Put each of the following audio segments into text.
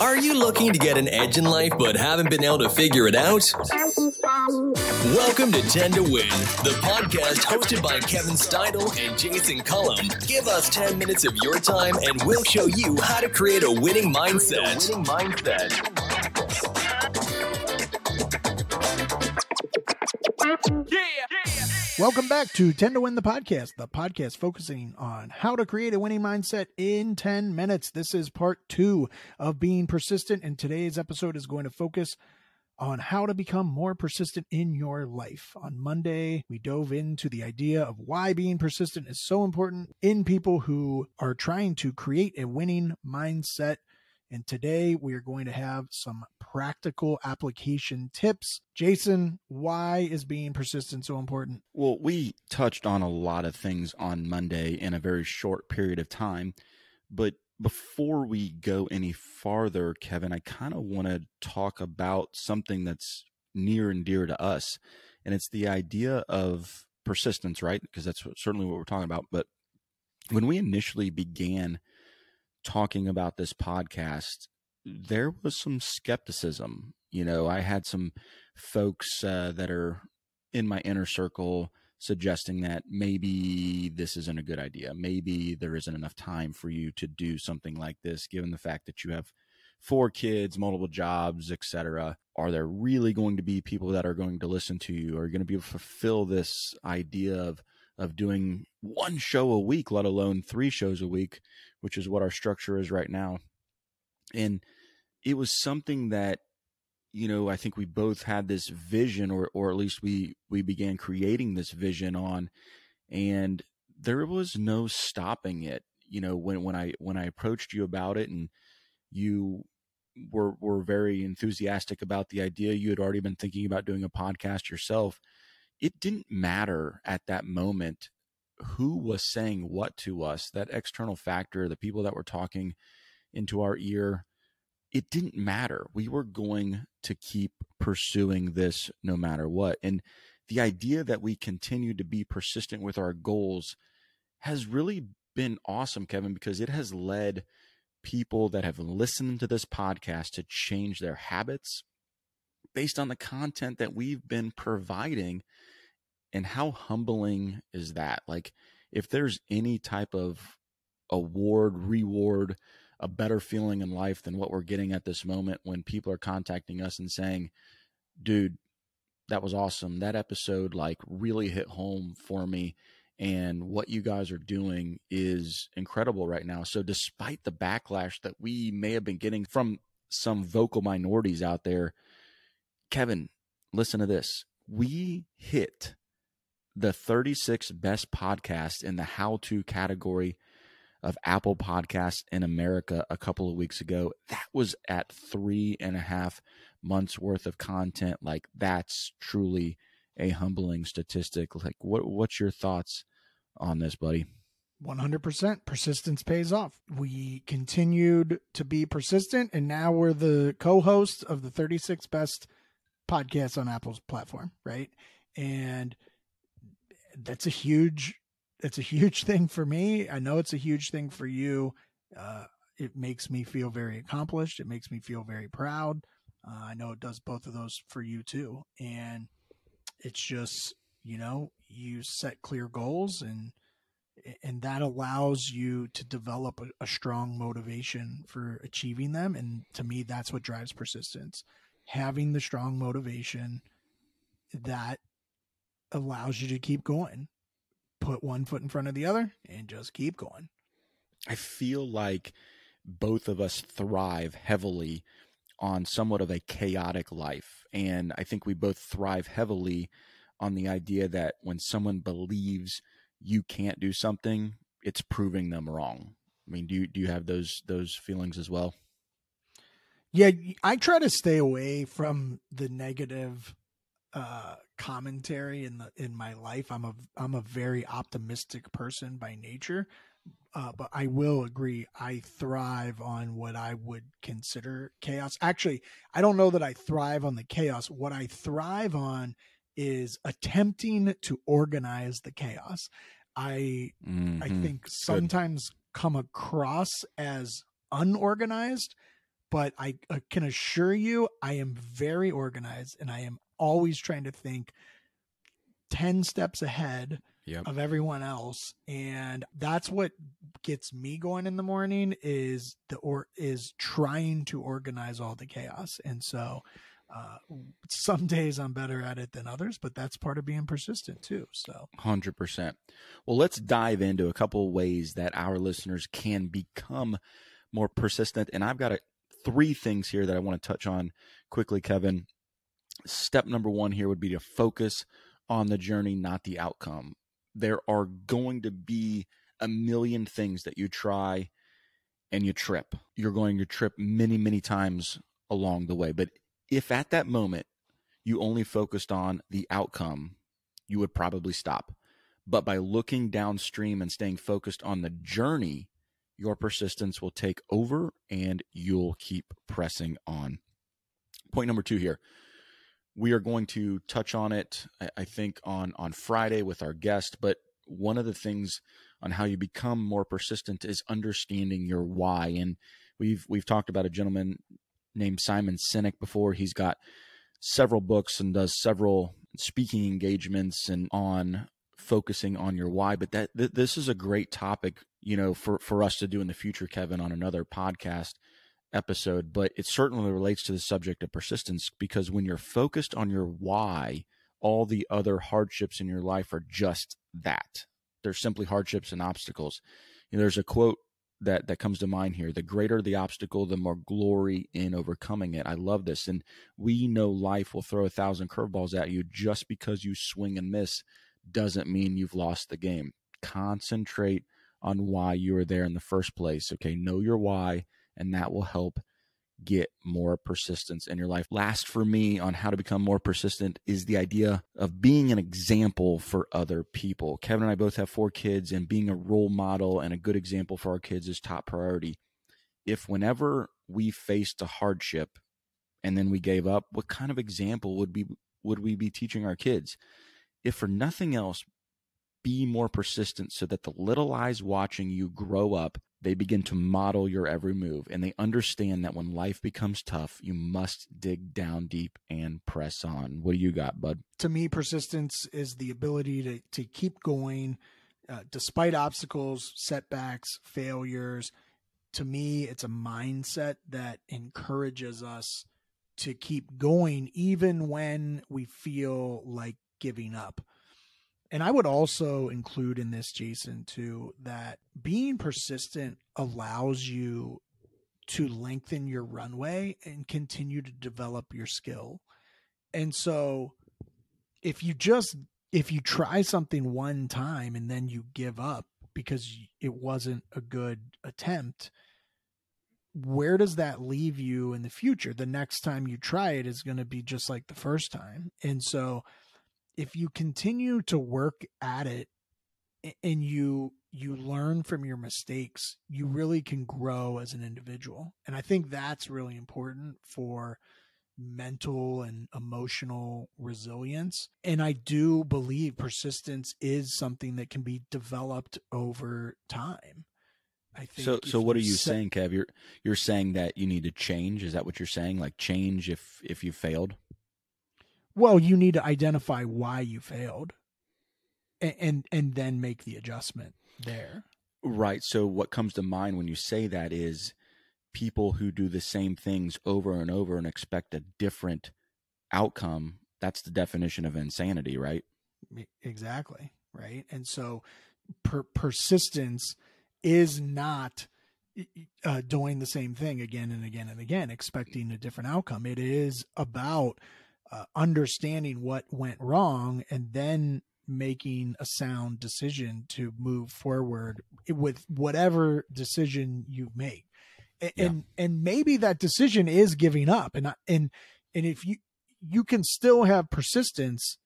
Are you looking to get an edge in life but haven't been able to figure it out? Welcome to 10 to Win, the podcast hosted by Kevin Steidel and Jason Cullum. Give us 10 minutes of your time and we'll show you how to create a winning mindset. Welcome back to 10 to Win the podcast, the podcast focusing on how to create a winning mindset in 10 minutes. This is part two of being persistent, and today's episode is going to focus on how to become more persistent in your life. On Monday, we dove into the idea of why being persistent is so important in people who are trying to create a winning mindset. And today we are going to have some practical application tips. Jason, why is being persistent so important? Well, we touched on a lot of things on Monday in a very short period of time. But before we go any farther, Kevin, I kind of want to talk about something that's near and dear to us. And it's the idea of persistence, right? Because that's certainly what we're talking about. But when we initially began talking about this podcast, there was some skepticism. You know, I had some folks uh, that are in my inner circle suggesting that maybe this isn't a good idea. Maybe there isn't enough time for you to do something like this, given the fact that you have four kids, multiple jobs, etc. Are there really going to be people that are going to listen to you? Are you going to be able to fulfill this idea of of doing one show a week, let alone three shows a week, which is what our structure is right now. And it was something that, you know, I think we both had this vision or or at least we we began creating this vision on and there was no stopping it. You know, when when I when I approached you about it and you were were very enthusiastic about the idea, you had already been thinking about doing a podcast yourself it didn't matter at that moment who was saying what to us, that external factor, the people that were talking into our ear, it didn't matter. We were going to keep pursuing this no matter what. And the idea that we continue to be persistent with our goals has really been awesome, Kevin, because it has led people that have listened to this podcast to change their habits based on the content that we've been providing and how humbling is that? Like, if there's any type of award, reward, a better feeling in life than what we're getting at this moment when people are contacting us and saying, dude, that was awesome. That episode like really hit home for me. And what you guys are doing is incredible right now. So, despite the backlash that we may have been getting from some vocal minorities out there, Kevin, listen to this. We hit the 36 best podcasts in the how to category of Apple Podcasts in America a couple of weeks ago. That was at three and a half months worth of content. Like that's truly a humbling statistic. Like what what's your thoughts on this, buddy? 100% persistence pays off. We continued to be persistent and now we're the co-host of the 36 best podcasts on Apple's platform, right? And that's a huge it's a huge thing for me. I know it's a huge thing for you. Uh, it makes me feel very accomplished. It makes me feel very proud. Uh, I know it does both of those for you too. And it's just, you know, you set clear goals and and that allows you to develop a, a strong motivation for achieving them. And to me, that's what drives persistence. Having the strong motivation that allows you to keep going. Put one foot in front of the other and just keep going. I feel like both of us thrive heavily on somewhat of a chaotic life. And I think we both thrive heavily on the idea that when someone believes you can't do something, it's proving them wrong. I mean, do you, do you have those those feelings as well? Yeah, I try to stay away from the negative uh, commentary in the in my life. I'm a I'm a very optimistic person by nature, uh, but I will agree I thrive on what I would consider chaos. Actually, I don't know that I thrive on the chaos. What I thrive on is attempting to organize the chaos. I mm-hmm. I think sometimes Good. come across as unorganized, but I, I can assure you I am very organized and I am always trying to think 10 steps ahead Yep. of everyone else and that's what gets me going in the morning is the or is trying to organize all the chaos and so uh, some days I'm better at it than others, but that's part of being persistent too. So, Hundred percent. Well, let's dive into a couple ways that our listeners can become more persistent. And I've got a, three things here that I want to touch on quickly, Kevin. Step number one here would be to focus on the journey, not the outcome. There are going to be a million things that you try and you trip. You're going to trip many, many times along the way. But if at that moment you only focused on the outcome, you would probably stop. But by looking downstream and staying focused on the journey, your persistence will take over and you'll keep pressing on. Point number two here. We are going to touch on it, I think, on, on Friday with our guest. But one of the things on how you become more persistent is understanding your why. And we've we've talked about a gentleman named Simon Sinek before. He's got several books and does several speaking engagements and on focusing on your why. But that th- this is a great topic, you know, for for us to do in the future, Kevin, on another podcast episode. But it certainly relates to the subject of persistence because when you're focused on your why, all the other hardships in your life are just that. They're simply hardships and obstacles. You know, there's a quote that that comes to mind here the greater the obstacle the more glory in overcoming it i love this and we know life will throw a thousand curveballs at you just because you swing and miss doesn't mean you've lost the game concentrate on why you are there in the first place okay know your why and that will help get more persistence in your life. Last for me on how to become more persistent is the idea of being an example for other people. Kevin and I both have four kids, and being a role model and a good example for our kids is top priority. If whenever we faced a hardship and then we gave up, what kind of example would be would we be teaching our kids? If for nothing else, be more persistent so that the little eyes watching you grow up they begin to model your every move and they understand that when life becomes tough, you must dig down deep and press on. What do you got, bud? To me, persistence is the ability to, to keep going uh, despite obstacles, setbacks, failures. To me, it's a mindset that encourages us to keep going even when we feel like giving up. And I would also include in this, Jason, too, that being persistent allows you to lengthen your runway and continue to develop your skill. And so if you just if you try something one time and then you give up because it wasn't a good attempt, where does that leave you in the future? The next time you try it is going to be just like the first time. And so if you continue to work at it and you you learn from your mistakes you mm-hmm. really can grow as an individual. And i think that's really important for mental and emotional resilience. And i do believe persistence is something that can be developed over time. I think so so what are you set, saying kev? You're you're saying that you need to change? Is that what you're saying? Like change if if you failed well, you need to identify why you failed and, and, and then make the adjustment there. Right. So what comes to mind when you say that is people who do the same things over and over and expect a different outcome. That's the definition of insanity, right? Exactly. Right. And so per- persistence is not uh, doing the same thing again and again and again, expecting a different outcome. It is about uh, understanding what went wrong and then making a sound decision to move forward with whatever decision you make and yeah. and, and maybe that decision is giving up and and and if you you can still have persistence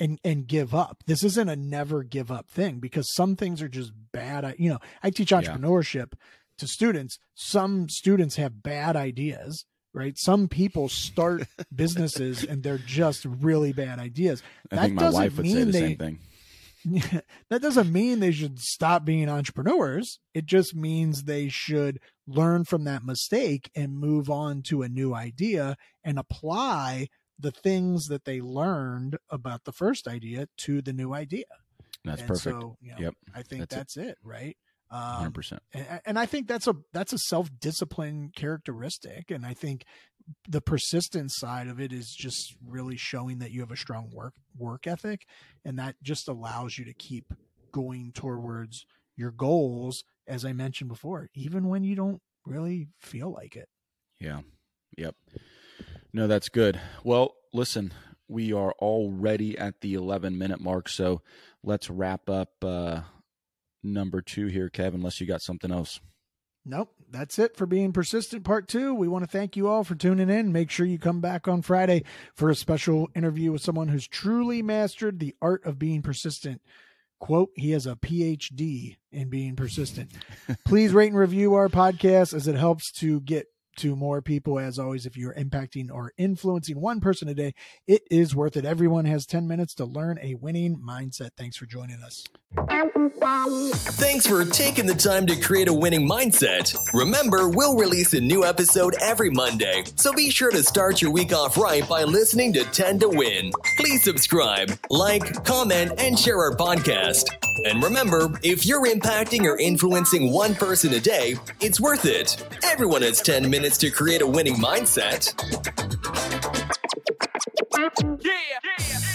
and and give up this isn't a never give up thing because some things are just bad you know i teach entrepreneurship yeah. to students some students have bad ideas right? Some people start businesses and they're just really bad ideas. I that think my wife would say the they, same thing. that doesn't mean they should stop being entrepreneurs. It just means they should learn from that mistake and move on to a new idea and apply the things that they learned about the first idea to the new idea. That's And perfect. So, you know, Yep. I think That's that's, it. right? Um, Hundred percent. and, and I think that's a that's a self discipline characteristic, and I think the persistence side of it is just really showing that you have a strong work work ethic, and that just allows you to keep going towards your goals, as I mentioned before, even when you don't really feel like it. Yeah. Yep. No, that's good. Well, listen, we are already at the 11 minute mark, so let's wrap up uh, number two here, Kevin, unless you got something else. Nope, that's it for being persistent. Part two. We want to thank you all for tuning in. Make sure you come back on Friday for a special interview with someone who's truly mastered the art of being persistent. Quote, he has a PhD in being persistent. Please rate and review our podcast as it helps to get to more people. As always, if you're impacting or influencing one person a day, it is worth it. Everyone has 10 minutes to learn a winning mindset. Thanks for joining us. Thanks for taking the time to create a winning mindset. Remember, we'll release a new episode every Monday, so be sure to start your week off right by listening to 10 to Win. Please subscribe, like, comment, and share our podcast. And remember, if you're impacting or influencing one person a day, it's worth it. Everyone has 10 minutes to create a winning mindset. Yeah.